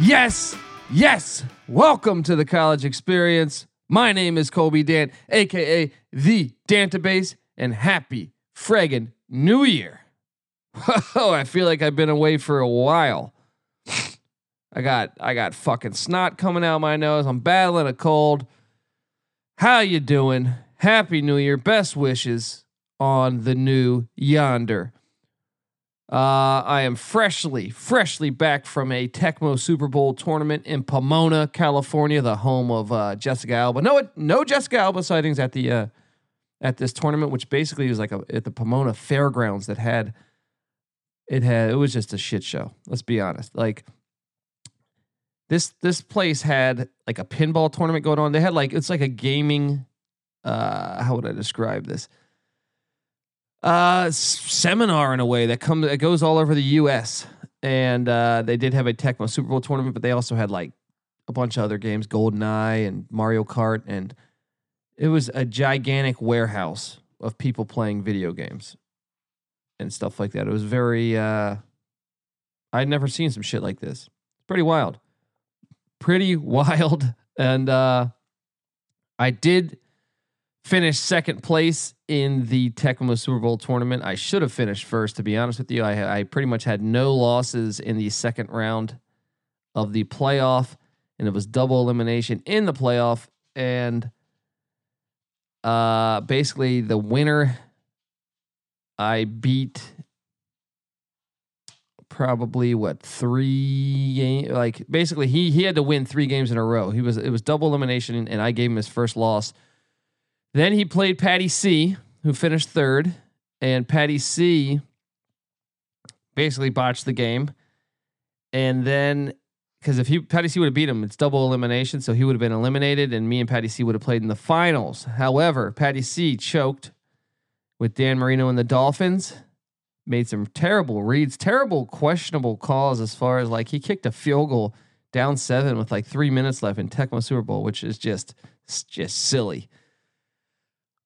Yes, yes. Welcome to the college experience. My name is Colby Dan, aka the Dantabase, and happy friggin' New Year. Oh, I feel like I've been away for a while. I got I got fucking snot coming out my nose. I'm battling a cold. How you doing? Happy New Year. Best wishes on the new yonder. Uh, I am freshly, freshly back from a Tecmo Super Bowl tournament in Pomona, California, the home of uh, Jessica Alba. No, no Jessica Alba sightings at the uh, at this tournament, which basically was like a, at the Pomona Fairgrounds that had it had it was just a shit show. Let's be honest. Like this this place had like a pinball tournament going on. They had like it's like a gaming. Uh, how would I describe this? Uh seminar in a way that comes that goes all over the US and uh they did have a Tecmo Super Bowl tournament but they also had like a bunch of other games GoldenEye and Mario Kart. And it was a gigantic warehouse of people playing video games and stuff like that. It was very uh I'd never seen some shit like this. It's pretty wild. Pretty wild. And uh I did finished second place in the Tecmo Super Bowl tournament. I should have finished first, to be honest with you. I, I pretty much had no losses in the second round of the playoff, and it was double elimination in the playoff. And uh, basically, the winner, I beat probably what three game like basically he he had to win three games in a row he was it was double elimination and i gave him his first loss then he played Patty C, who finished third, and Patty C basically botched the game. And then, because if he Patty C would have beat him, it's double elimination, so he would have been eliminated, and me and Patty C would have played in the finals. However, Patty C choked with Dan Marino and the Dolphins. Made some terrible reads, terrible questionable calls as far as like he kicked a field goal down seven with like three minutes left in Tecmo Super Bowl, which is just just silly.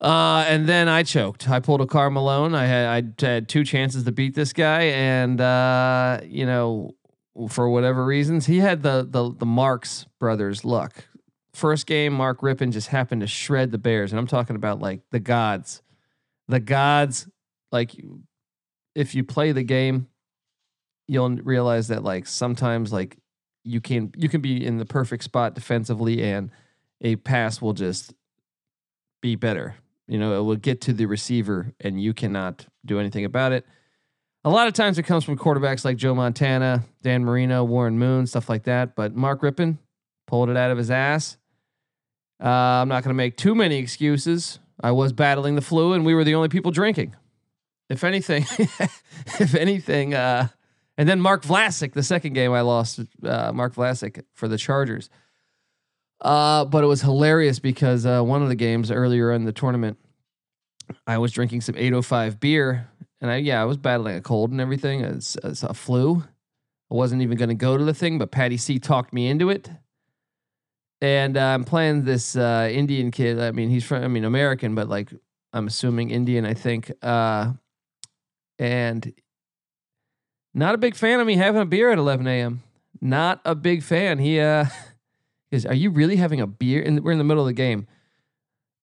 Uh, and then I choked. I pulled a Karl Malone. I had I had two chances to beat this guy, and uh, you know, for whatever reasons, he had the the the Marks brothers luck. First game, Mark Rypien just happened to shred the Bears, and I'm talking about like the gods, the gods. Like, if you play the game, you'll realize that like sometimes like you can you can be in the perfect spot defensively, and a pass will just be better you know, it will get to the receiver and you cannot do anything about it. A lot of times it comes from quarterbacks like Joe Montana, Dan Marino, Warren Moon, stuff like that. But Mark Rypien pulled it out of his ass. Uh, I'm not going to make too many excuses. I was battling the flu and we were the only people drinking. If anything, if anything, uh, and then Mark Vlasic, the second game I lost, uh, Mark Vlasic for the Chargers. Uh, but it was hilarious because uh, one of the games earlier in the tournament, I was drinking some 805 beer, and I yeah I was battling a cold and everything. It's, it's a flu. I wasn't even going to go to the thing, but Patty C talked me into it. And uh, I'm playing this uh, Indian kid. I mean, he's from I mean American, but like I'm assuming Indian. I think. Uh, and not a big fan of me having a beer at 11 a.m. Not a big fan. He uh is, "Are you really having a beer?" And we're in the middle of the game.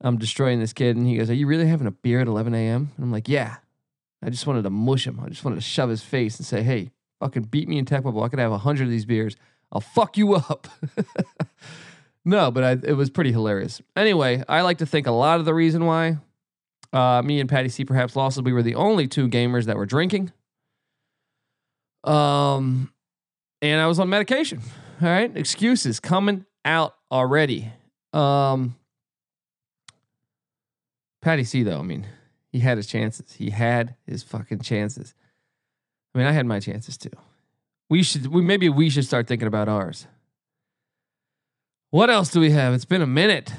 I'm destroying this kid, and he goes, "Are you really having a beer at 11 a.m.?" And I'm like, "Yeah." I just wanted to mush him. I just wanted to shove his face and say, "Hey, fucking beat me in Tecmo. I could have a hundred of these beers. I'll fuck you up." No, but I, it was pretty hilarious. Anyway, I like to think a lot of the reason why uh, me and Patty C perhaps lost is we were the only two gamers that were drinking. Um, and I was on medication. All right, excuses coming out already. Um, Patty C though, I mean, he had his chances. He had his fucking chances. I mean, I had my chances too. We should, we maybe we should start thinking about ours. What else do we have? It's been a minute.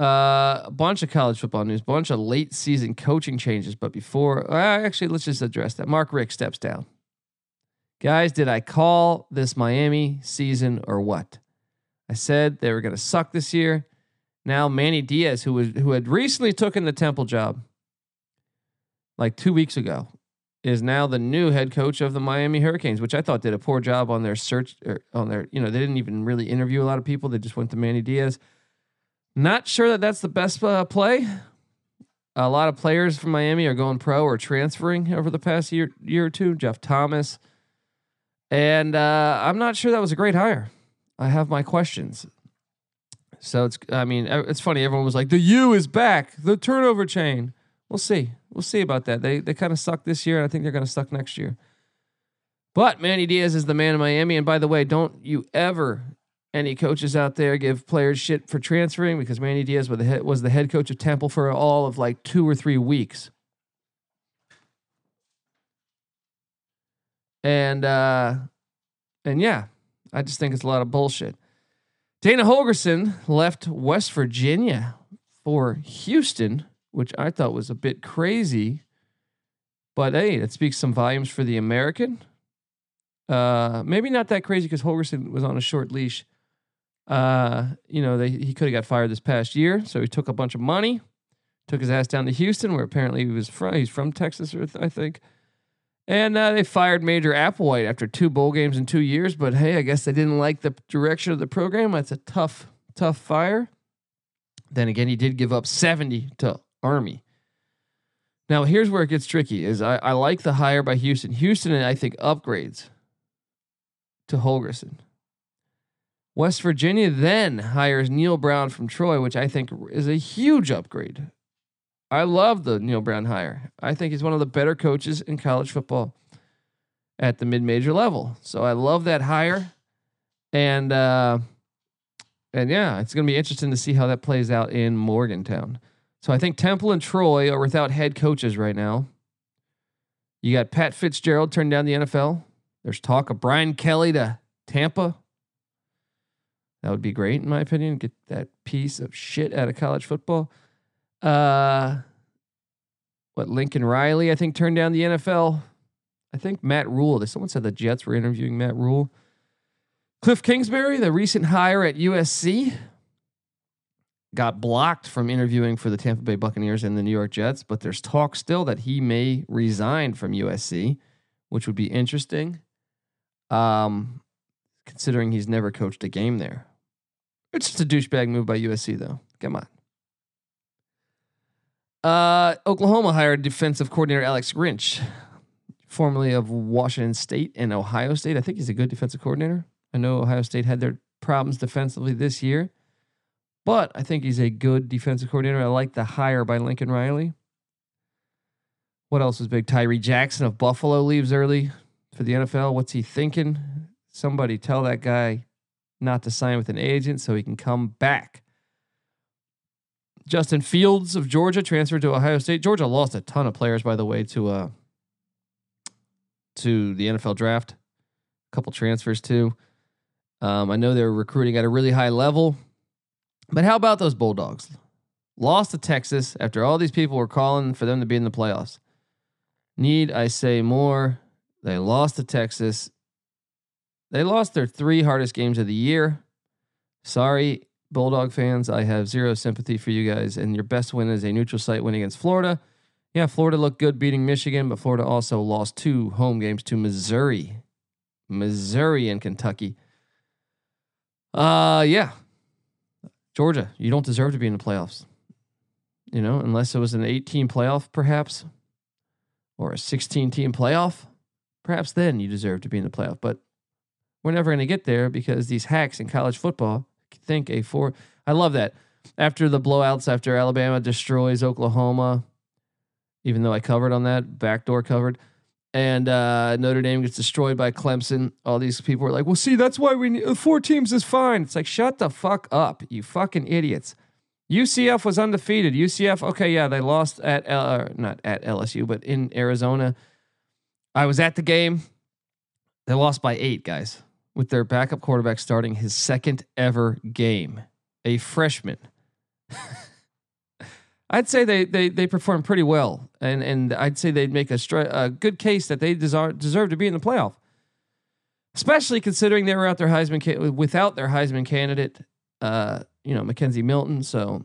Uh, a bunch of college football news, bunch of late season coaching changes. But before, uh, actually, let's just address that. Mark Richt steps down. Guys, did I call this Miami season or what? I said they were going to suck this year. Now Manny Diaz, who was who had recently taken the Temple job, like two weeks ago, is now the new head coach of the Miami Hurricanes, which I thought did a poor job on their search or on their, you know, they didn't even really interview a lot of people. They just went to Manny Diaz. Not sure that that's the best uh, play. A lot of players from Miami are going pro or transferring over the past year year or two. Jeff Thomas, and uh, I'm not sure that was a great hire. I have my questions. So it's, I mean, it's funny. Everyone was like, "The U is back. The turnover chain." We'll see. We'll see about that. They they kind of suck this year, and I think they're going to suck next year. But Manny Diaz is the man in Miami. And by the way, don't you ever any coaches out there give players shit for transferring because Manny Diaz was the head, was the head coach of Temple for all of like two or three weeks. And uh and yeah, I just think it's a lot of bullshit. Dana Holgorsen left West Virginia for Houston which I thought was a bit crazy. But hey, that speaks some volumes for the American. Uh, maybe not that crazy because Holgorsen was on a short leash. Uh, you know, they, he could have got fired this past year, so he took a bunch of money, took his ass down to Houston, where apparently he was from. He's from Texas, I think. And uh, they fired Major Applewhite after two bowl games in two years. But hey, I guess they didn't like the direction of the program. That's a tough, tough fire. Then again, he did give up 70 to Army. Now, here's where it gets tricky: is I, I like the hire by Houston. Houston, I think, upgrades to Holgorsen. West Virginia then hires Neal Brown from Troy, which I think is a huge upgrade. I love the Neal Brown hire. I think he's one of the better coaches in college football at the mid-major level. So I love that hire, and uh, and yeah, it's going to be interesting to see how that plays out in Morgantown. So I think Temple and Troy are without head coaches right now. You got Pat Fitzgerald turned down the NFL. There's talk of Brian Kelly to Tampa. That would be great, in my opinion. Get that piece of shit out of college football. Uh, what Lincoln Riley, I think, turned down the NFL. I think Matt Rhule. Someone said the Jets were interviewing Matt Rhule. Cliff Kingsbury, the recent hire at USC got blocked from interviewing for the Tampa Bay Buccaneers and the New York Jets, but there's talk still that he may resign from USC, which would be interesting. Um, considering he's never coached a game there. It's just a douchebag move by USC, though. Come on. Uh, Oklahoma hired defensive coordinator Alex Grinch, formerly of Washington State and Ohio State. I think he's a good defensive coordinator. I know Ohio State had their problems defensively this year. But I think he's a good defensive coordinator. I like the hire by Lincoln Riley. What else is big? Tyree Jackson of Buffalo leaves early for the NFL. What's he thinking? Somebody tell that guy not to sign with an agent so he can come back. Justin Fields of Georgia transferred to Ohio State. Georgia lost a ton of players, by the way, to uh to the NFL draft. A couple transfers too. Um, I know they're recruiting at a really high level. But how about those Bulldogs? Lost to Texas after all these people were calling for them to be in the playoffs. Need I say more? They lost to Texas. They lost their three hardest games of the year. Sorry, Bulldog fans. I have zero sympathy for you guys. And your best win is a neutral site win against Florida. Yeah, Florida looked good beating Michigan, but Florida also lost two home games to Missouri. Missouri and Kentucky. Uh yeah, Georgia, you don't deserve to be in the playoffs. You know, unless it was an 18 playoff, perhaps, or a 16 team playoff, perhaps then you deserve to be in the playoff. But we're never going to get there because these hacks in college football think a four. I love that. After the blowouts, after Alabama destroys Oklahoma, even though I covered on that backdoor covered, and uh, Notre Dame gets destroyed by Clemson. All these people are like, "Well, see, that's why we need four teams is fine." It's like, shut the fuck up, you fucking idiots. UCF was undefeated. UCF, okay, yeah, they lost at uh, not at LSU, but in Arizona. I was at the game. They lost by eight, guys, with their backup quarterback starting his second ever game, a freshman. I'd say they they they perform pretty well, and and I'd say they'd make a, stri- a good case that they deserve deserve to be in the playoff, especially considering they were out their Heisman without their Heisman candidate, uh, you know McKenzie Milton. So,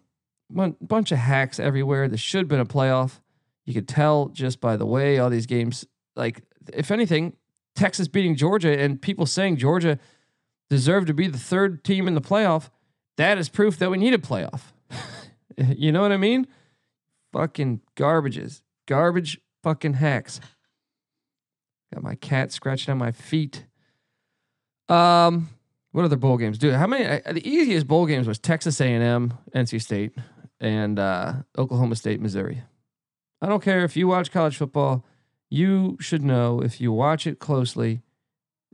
one bunch of hacks everywhere. This should have been a playoff. You could tell just by the way all these games. Like, if anything, Texas beating Georgia and people saying Georgia deserved to be the third team in the playoff. That is proof that we need a playoff. you know what I mean? Fucking garbages. Garbage fucking hacks. Got my cat scratching on my feet. Um, what other bowl games? Dude, how many? The easiest bowl games was Texas A&M, NC State, and uh, Oklahoma State, Missouri. I don't care if you watch college football. You should know if you watch it closely.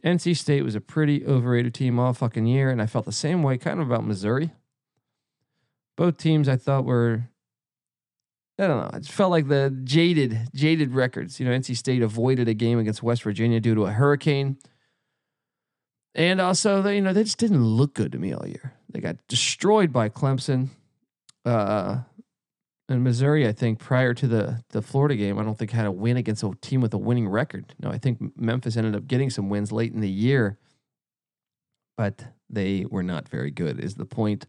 NC State was a pretty overrated team all fucking year, and I felt the same way kind of about Missouri. Both teams I thought were I don't know. It felt like the jaded, jaded records. You know, NC State avoided a game against West Virginia due to a hurricane. And also, they, you know, they just didn't look good to me all year. They got destroyed by Clemson. Uh, and Missouri, I think, prior to the the Florida game, I don't think had a win against a team with a winning record. No, I think Memphis ended up getting some wins late in the year, but they were not very good. Is the point?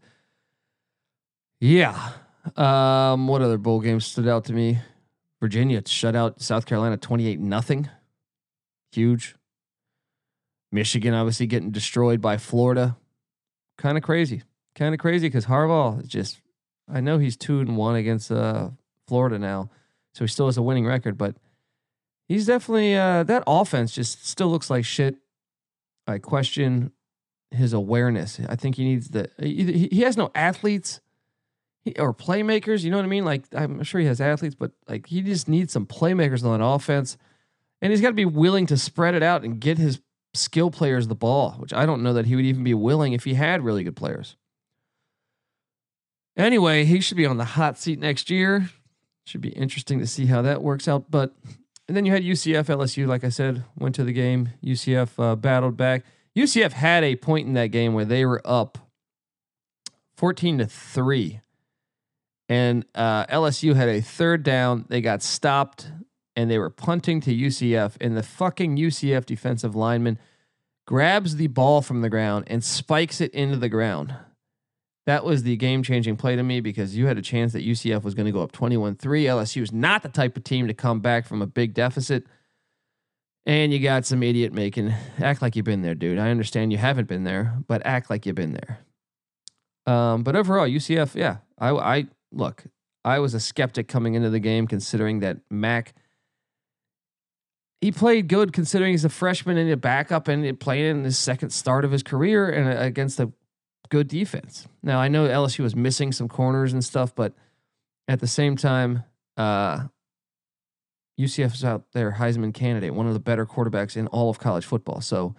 Yeah. Um, what other bowl games stood out to me? Virginia shut out South Carolina 28 nothing. Huge. Michigan obviously getting destroyed by Florida. Kind of crazy. Kind of crazy because Harbaugh is just I know he's two and one against uh, Florida now, so he still has a winning record, but he's definitely uh, that offense just still looks like shit. I question his awareness. I think he needs the he, he has no athletes or playmakers. You know what I mean? Like I'm sure he has athletes, but like he just needs some playmakers on offense, and he's got to be willing to spread it out and get his skill players the ball, which I don't know that he would even be willing if he had really good players. Anyway, he should be on the hot seat next year. Should be interesting to see how that works out. But and then you had UCF, LSU. Like I said, went to the game. UCF uh, battled back. UCF had a point in that game where they were up fourteen to three and uh, LSU had a third down. They got stopped and they were punting to UCF. And the fucking UCF defensive lineman grabs the ball from the ground and spikes it into the ground. That was the game changing play to me because you had a chance that UCF was going to go up 21 3. LSU is not the type of team to come back from a big deficit. And you got some idiot making act like you've been there, dude. I understand you haven't been there, but act like you've been there. Um, but overall, UCF, yeah, I, I look, I was a skeptic coming into the game, considering that Mack. He played good considering he's a freshman and a backup and playing in his second start of his career and uh, against a good defense. Now I know LSU was missing some corners and stuff, but at the same time, uh, UCF is out there Heisman candidate, one of the better quarterbacks in all of college football. So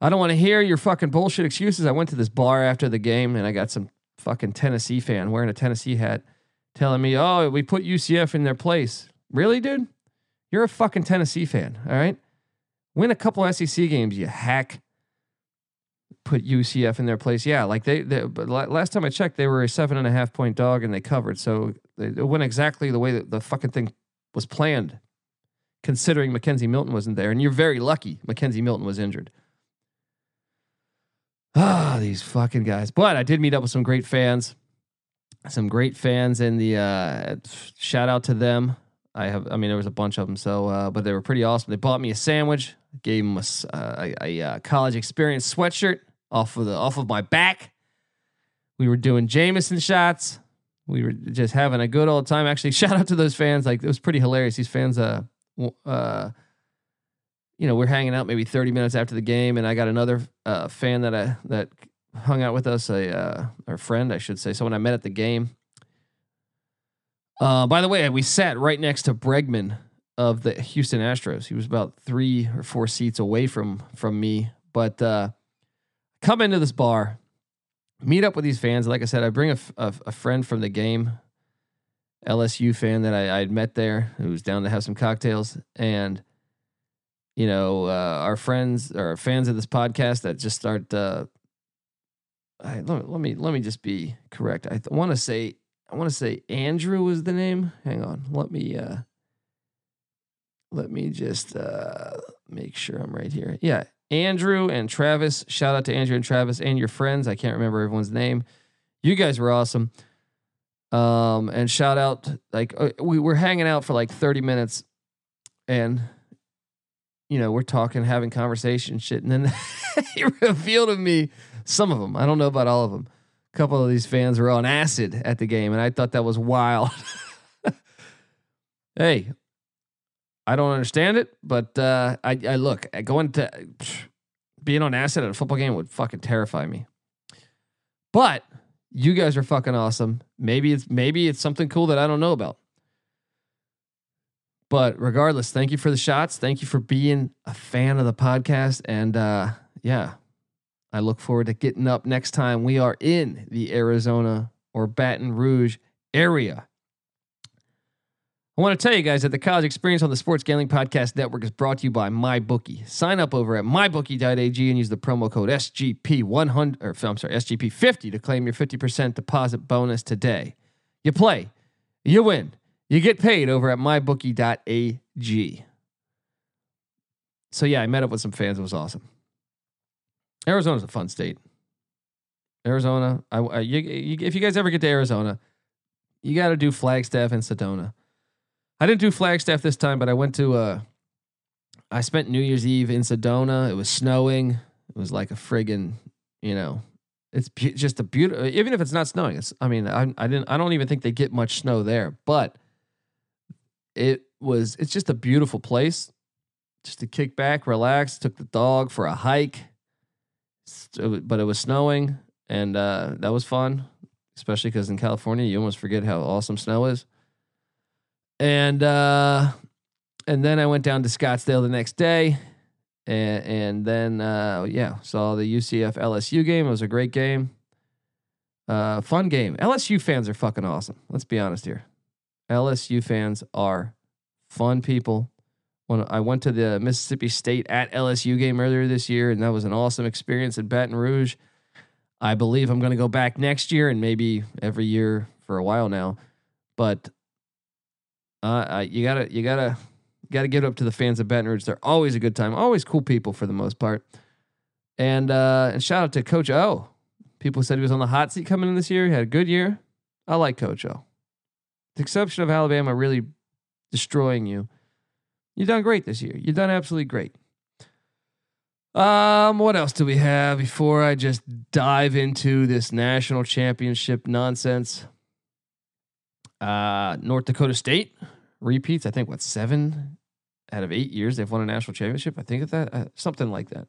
I don't want to hear your fucking bullshit excuses. I went to this bar after the game and I got some fucking Tennessee fan wearing a Tennessee hat telling me, oh, we put UCF in their place. Really, dude? You're a fucking Tennessee fan, all right? Win a couple SEC games, you hack. Put UCF in their place. Yeah, like they, they but last time I checked, they were a seven and a half point dog and they covered. So it went exactly the way that the fucking thing was planned, considering McKenzie Milton wasn't there. And you're very lucky McKenzie Milton was injured. Ah, these fucking guys. But I did meet up with some great fans. Some great fans in the uh shout out to them. I have I mean there was a bunch of them so uh but they were pretty awesome. They bought me a sandwich, gave them a, uh, a, a, a college experience sweatshirt off of the off of my back. We were doing Jameson shots. We were just having a good old time. Actually, shout out to those fans. Like it was pretty hilarious. These fans uh uh you know, we're hanging out maybe 30 minutes after the game, and I got another uh, fan that I that hung out with us, a uh, our friend, I should say, someone I met at the game. Uh, by the way, we sat right next to Bregman of the Houston Astros. He was about three or four seats away from from me, but uh, come into this bar, meet up with these fans. Like I said, I bring a, a, a friend from the game, LSU fan that I I'd met there, who was down to have some cocktails, and you know uh, our friends or fans of this podcast that just start. Uh, I, let, let me let me just be correct. I th- want to say I want to say Andrew was the name. Hang on, let me. Uh, let me just uh, make sure I'm right here. Yeah, Andrew and Travis. Shout out to Andrew and Travis and your friends. I can't remember everyone's name. You guys were awesome. Um, and shout out like uh, we were hanging out for like 30 minutes, and you know we're talking, having conversation, shit, and then he revealed to me some of them. I don't know about all of them. A couple of these fans were on acid at the game, and I thought that was wild. hey, I don't understand it, but uh, I, I look going to being on acid at a football game would fucking terrify me. But you guys are fucking awesome. Maybe it's maybe it's something cool that I don't know about. But regardless, thank you for the shots. Thank you for being a fan of the podcast. And uh, yeah, I look forward to getting up next time we are in the Arizona or Baton Rouge area. I want to tell you guys that the college experience on the Sports Gambling Podcast Network is brought to you by MyBookie. Sign up over at mybookie.ag and use the promo code SGP100 or I'm sorry, SGP50 to claim your 50% deposit bonus today. You play, you win, you get paid over at mybookie.ag. So yeah, I met up with some fans. It was awesome. Arizona's a fun state. Arizona, I, I you, you, if you guys ever get to Arizona, you got to do Flagstaff and Sedona. I didn't do Flagstaff this time, but I went to uh I spent New Year's Eve in Sedona. It was snowing. It was like a friggin', you know, it's be- just a beautiful. Even if it's not snowing, it's. I mean, I, I didn't. I don't even think they get much snow there, but it was. It's just a beautiful place, just to kick back, relax. Took the dog for a hike, but it was snowing, and uh, that was fun. Especially because in California, you almost forget how awesome snow is and uh, and then I went down to Scottsdale the next day, and and then uh, yeah, saw the UCF LSU game. It was a great game, uh, fun game. LSU fans are fucking awesome. Let's be honest here. LSU fans are fun people. When I went to the Mississippi State at LSU game earlier this year, and that was an awesome experience in Baton Rouge. I believe I'm going to go back next year and maybe every year for a while now. But uh, you gotta you gotta gotta give it up to the fans of Baton Rouge. They're always a good time, always cool people for the most part. And uh, and shout out to Coach O. People said he was on the hot seat coming in this year. He had a good year. I like Coach O. The exception of Alabama really destroying you. You've done great this year. You've done absolutely great. Um, what else do we have before I just dive into this national championship nonsense? Uh, North Dakota State repeats. I think what seven out of eight years they've won a national championship. I think that uh, something like that.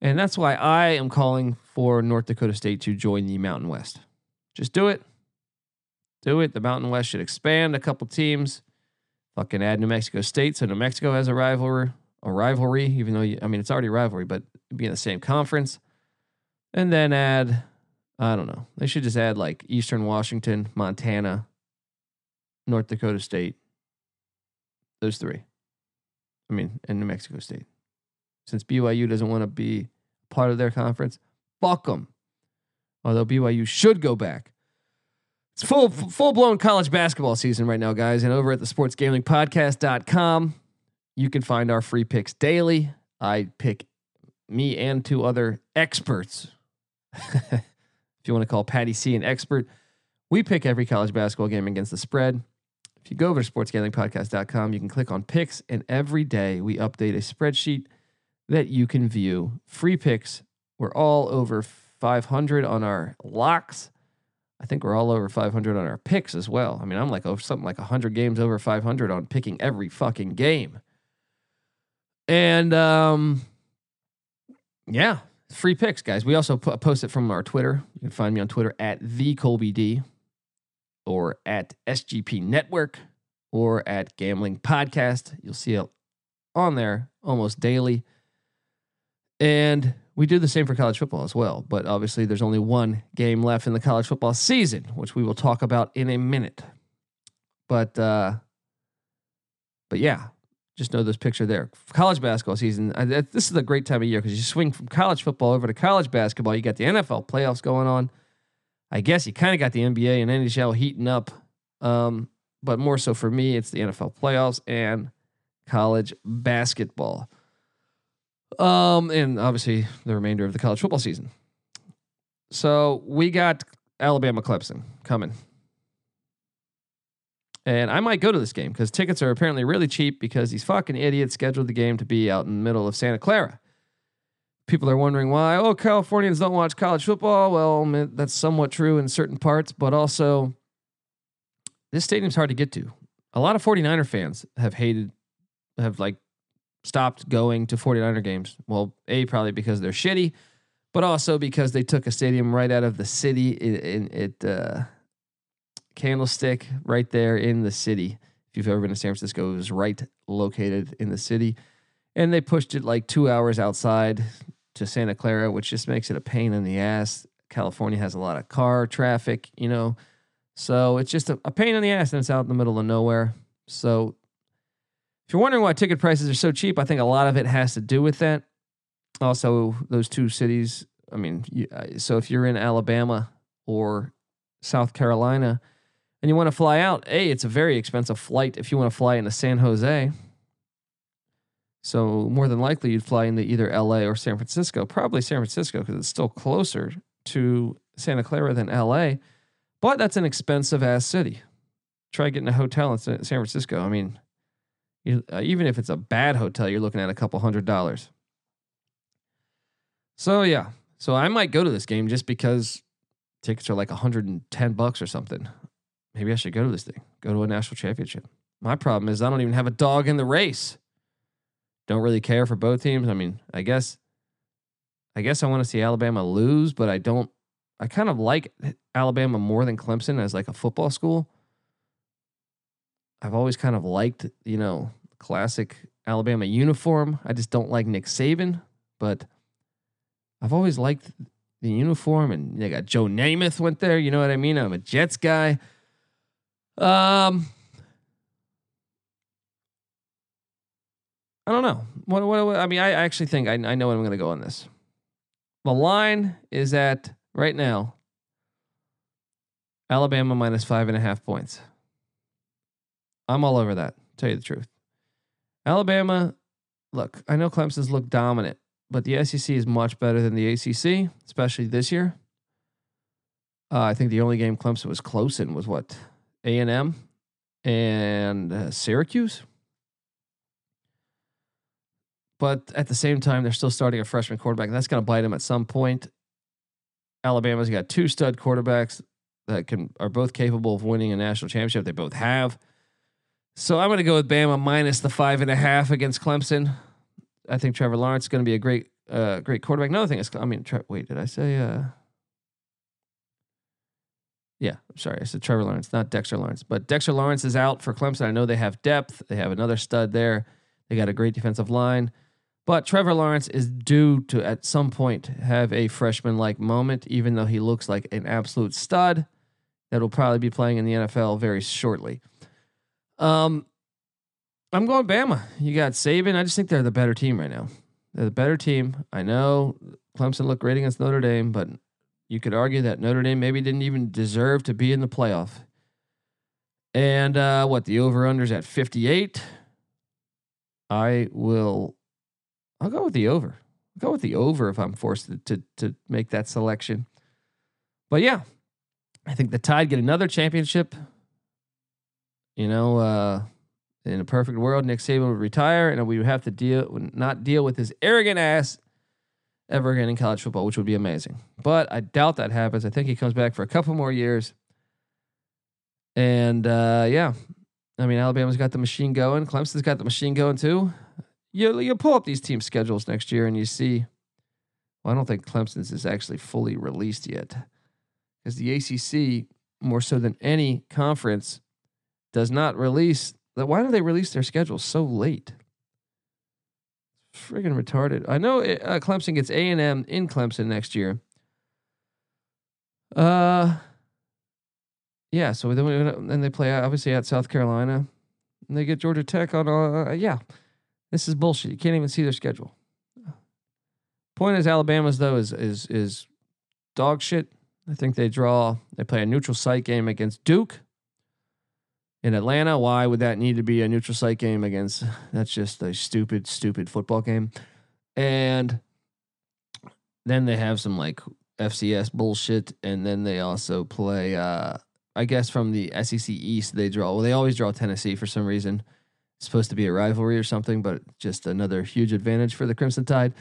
And that's why I am calling for North Dakota State to join the Mountain West. Just do it. Do it. The Mountain West should expand a couple teams. Fucking add New Mexico State so New Mexico has a rivalry, a rivalry. Even though you, I mean it's already rivalry, but be in the same conference. And then add I don't know. They should just add like Eastern Washington, Montana, North Dakota State. Those three. I mean, and New Mexico State. Since BYU doesn't want to be part of their conference, fuck them. Although BYU should go back. It's full full blown college basketball season right now, guys. And over at the sportsgamblingpodcast.com, you can find our free picks daily. I pick me and two other experts if you want to call Patty C an expert, we pick every college basketball game against the spread. If you go over to sportsgamblingpodcast.com, you can click on picks, and every day we update a spreadsheet that you can view. Free picks. We're all over 500 on our locks. I think we're all over 500 on our picks as well. I mean, I'm like over something like 100 games over 500 on picking every fucking game. And um yeah, free picks, guys. We also po- post it from our Twitter. You can find me on Twitter at the Colby D, or at SGP Network, or at Gambling Podcast. You'll see it on there almost daily. And we do the same for college football as well. But obviously, there's only one game left in the college football season, which we will talk about in a minute. But uh, but yeah, just know this picture there. College basketball season. I, this is a great time of year because you swing from college football over to college basketball. You got the NFL playoffs going on. I guess you kind of got the NBA and NHL heating up. Um, but more so for me, it's the NFL playoffs and college basketball. Um, and obviously the remainder of the college football season. So we got Alabama Clemson coming. And I might go to this game because tickets are apparently really cheap because these fucking idiots scheduled the game to be out in the middle of Santa Clara. People are wondering why, oh, Californians don't watch college football. Well, that's somewhat true in certain parts, but also this stadium's hard to get to. A lot of 49er fans have hated, have like stopped going to 49er games. Well, A, probably because they're shitty, but also because they took a stadium right out of the city. It, it, uh, Candlestick right there in the city. If you've ever been to San Francisco, it was right located in the city. And they pushed it like two hours outside to Santa Clara, which just makes it a pain in the ass. California has a lot of car traffic, you know. So it's just a, a pain in the ass and it's out in the middle of nowhere. So if you're wondering why ticket prices are so cheap, I think a lot of it has to do with that. Also, those two cities, I mean, uh, so if you're in Alabama or South Carolina, and you want to fly out, A, it's a very expensive flight if you want to fly into San Jose. So more than likely you'd fly into either LA or San Francisco, probably San Francisco because it's still closer to Santa Clara than LA. But that's an expensive ass city. Try getting a hotel in San Francisco. I mean, you, uh, even if it's a bad hotel, you're looking at a couple hundred dollars. So yeah, so I might go to this game just because tickets are like 110 bucks or something maybe I should go to this thing, go to a national championship. My problem is I don't even have a dog in the race. Don't really care for both teams. I mean, I guess I guess I want to see Alabama lose, but I don't I kind of like Alabama more than Clemson as like a football school. I've always kind of liked, you know, classic Alabama uniform. I just don't like Nick Saban, but I've always liked the uniform and they got Joe Namath went there, you know what I mean? I'm a Jets guy. Um, I don't know. What, what, what I mean, I actually think I, I know what I'm going to go on this. The line is at right now Alabama minus five and a half points. I'm all over that. Tell you the truth. Alabama, look, I know Clemson's look dominant, but the SEC is much better than the ACC, especially this year. Uh, I think the only game Clemson was close in was what a and uh, Syracuse. But at the same time, they're still starting a freshman quarterback, that's going to bite them at some point. Alabama's got two stud quarterbacks that can are both capable of winning a national championship. They both have. So I'm going to go with Bama minus the five and a half against Clemson. I think Trevor Lawrence is going to be a great, uh, great quarterback. Another thing is, I mean, tre- wait, did I say? Uh, yeah, sorry, I said Trevor Lawrence, not Dexter Lawrence. But Dexter Lawrence is out for Clemson. I know they have depth. They have another stud there. They got a great defensive line. But Trevor Lawrence is due to, at some point, have a freshman like moment, even though he looks like an absolute stud that will probably be playing in the NFL very shortly. Um, I'm going Bama. You got Saban. I just think they're the better team right now. They're the better team. I know Clemson looked great against Notre Dame, but you could argue that Notre Dame maybe didn't even deserve to be in the playoff. And uh, what the over unders at 58. I will I'll go with the over. I'll go with the over if I'm forced to, to, to make that selection. But yeah, I think the Tide get another championship. You know, uh, in a perfect world, Nick Saban would retire, and we would have to deal not deal with his arrogant ass ever again in college football, which would be amazing. But I doubt that happens. I think he comes back for a couple more years. And uh, yeah, I mean, Alabama's got the machine going. Clemson's got the machine going too. You you pull up these team schedules next year and you see Well, I don't think Clemson's is actually fully released yet, because the ACC, more so than any conference, does not release. Why do they release their schedule so late? Friggin' retarded. I know it, uh, Clemson gets A and M in Clemson next year. Uh, yeah. So then, we, then they play obviously at South Carolina, and they get Georgia Tech on. Uh, yeah, this is bullshit. You can't even see their schedule. Point is, Alabama's though is is is dog shit. I think they draw. They play a neutral site game against Duke in Atlanta. Why would that need to be a neutral site game against? That's just a stupid, stupid football game. And then they have some like FCS bullshit, and then they also play. uh I guess from the SEC East, they draw. Well, they always draw Tennessee for some reason. It's supposed to be a rivalry or something, but just another huge advantage for the Crimson Tide.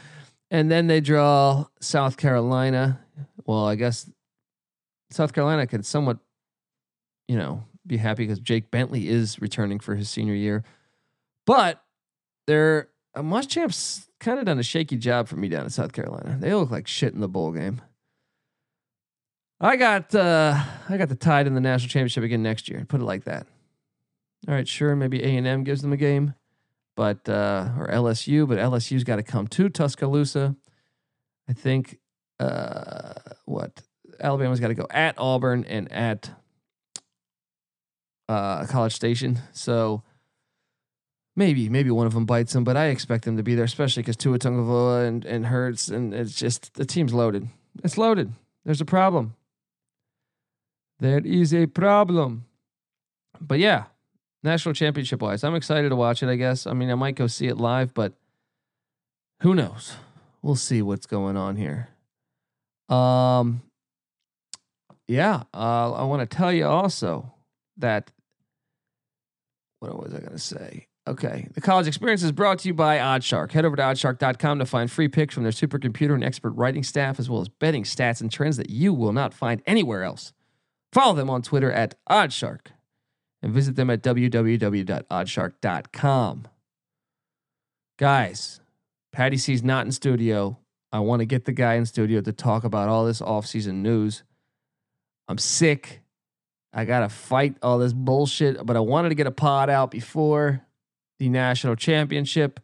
And then they draw South Carolina. Well, I guess South Carolina can somewhat, you know, be happy because Jake Bentley is returning for his senior year. But they're uh, Muschamp's kind of done a shaky job for me down in South Carolina. They look like shit in the bowl game. I got uh, I got the Tide in the national championship again next year. Put it like that. All right, sure, maybe A and M gives them a game but uh, or LSU, but LSU's got to come to Tuscaloosa. I think uh, what Alabama's got to go at Auburn and at uh, College Station. So maybe maybe one of them bites them, but I expect them to be there, especially because Tua Tagovailoa and and Hurts, and it's just the team's loaded. It's loaded. There's a problem. There is a problem. But yeah, national championship wise. I'm excited to watch it, I guess. I mean, I might go see it live, but who knows? We'll see what's going on here. Um yeah, uh, I want to tell you also that what was I going to say? Okay. The college experience is brought to you by Oddshark. Head over to oddshark.com to find free picks from their supercomputer and expert writing staff, as well as betting stats and trends that you will not find anywhere else. Follow them on Twitter at Oddshark and visit them at www.oddshark.com. Guys, Patty C's not in studio. I want to get the guy in studio to talk about all this offseason news. I'm sick. I got to fight all this bullshit, but I wanted to get a pod out before the national championship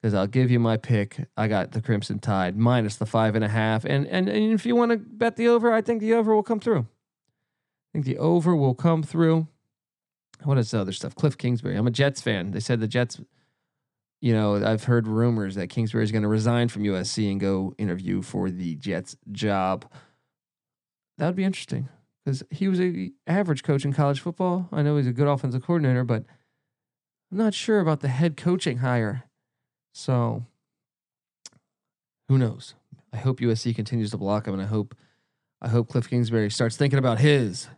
because I'll give you my pick. I got the Crimson Tide minus the five and a half. And, and, and if you want to bet the over, I think the over will come through. I think the over will come through what is the other stuff? Cliff Kingsbury. I'm a Jets fan. They said the Jets, you know, I've heard rumors that Kingsbury is going to resign from USC and go interview for the Jets job. That would be interesting because he was a average coach in college football. I know he's a good offensive coordinator, but I'm not sure about the head coaching hire. So who knows? I hope USC continues to block him, and I hope I hope Cliff Kingsbury starts thinking about his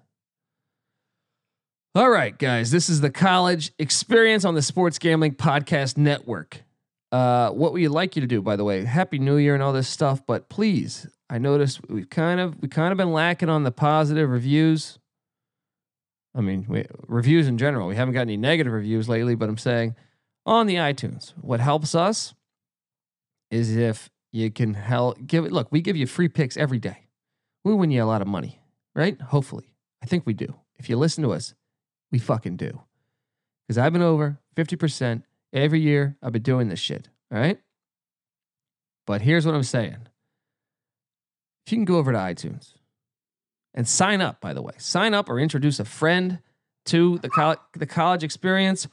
all right, guys, this is the college experience on the Sports Gambling Podcast Network. Uh, what would you like you to do, by the way? Happy New Year and all this stuff, but please, I noticed we've kind of we kind of been lacking on the positive reviews. I mean, we, reviews in general. We haven't got any negative reviews lately, but I'm saying on the iTunes, what helps us is if you can help give it. Look, we give you free picks every day. We win you a lot of money, right? Hopefully, I think we do. If you listen to us we fucking do. Because I've been over 50% every year. I've been doing this shit. All right. But here's what I'm saying. If you can go over to iTunes and sign up, by the way, sign up or introduce a friend to the, college, the college experience.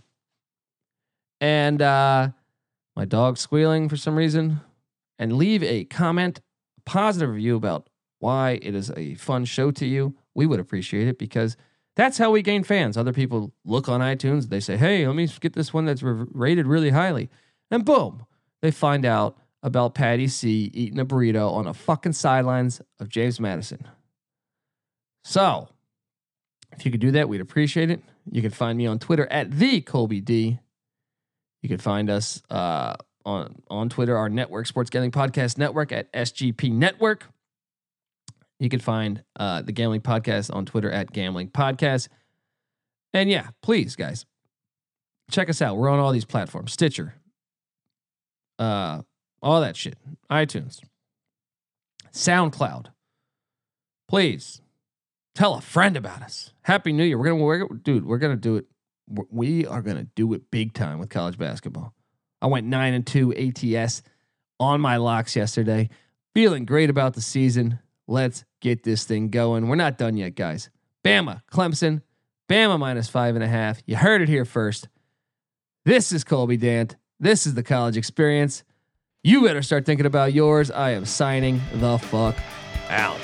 And uh, my dog's squealing for some reason. And leave a comment, positive review about why it is a fun show to you. We would appreciate it because that's how we gain fans. Other people look on iTunes, they say, hey, let me get this one that's rated really highly. And boom, they find out about Patty C eating a burrito on a fucking sidelines of James Madison. So, if you could do that, we'd appreciate it. You can find me on Twitter at the Colby D. You can find us uh, on on Twitter, our network, Sports Gambling Podcast Network at SGP Network. You can find uh, the Gambling Podcast on Twitter at Gambling Podcast. And yeah, please, guys, check us out. We're on all these platforms Stitcher, uh, all that shit, iTunes, SoundCloud. Please tell a friend about us. Happy New Year. We're gonna, we're, dude. We're gonna do it. We are gonna do it big time with college basketball. I went nine and two ATS on my locks yesterday. Feeling great about the season. Let's get this thing going. We're not done yet, guys. Bama, Clemson, Bama minus five and a half. You heard it here first. This is Colby Dant. This is the college experience. You better start thinking about yours. I am signing the fuck out.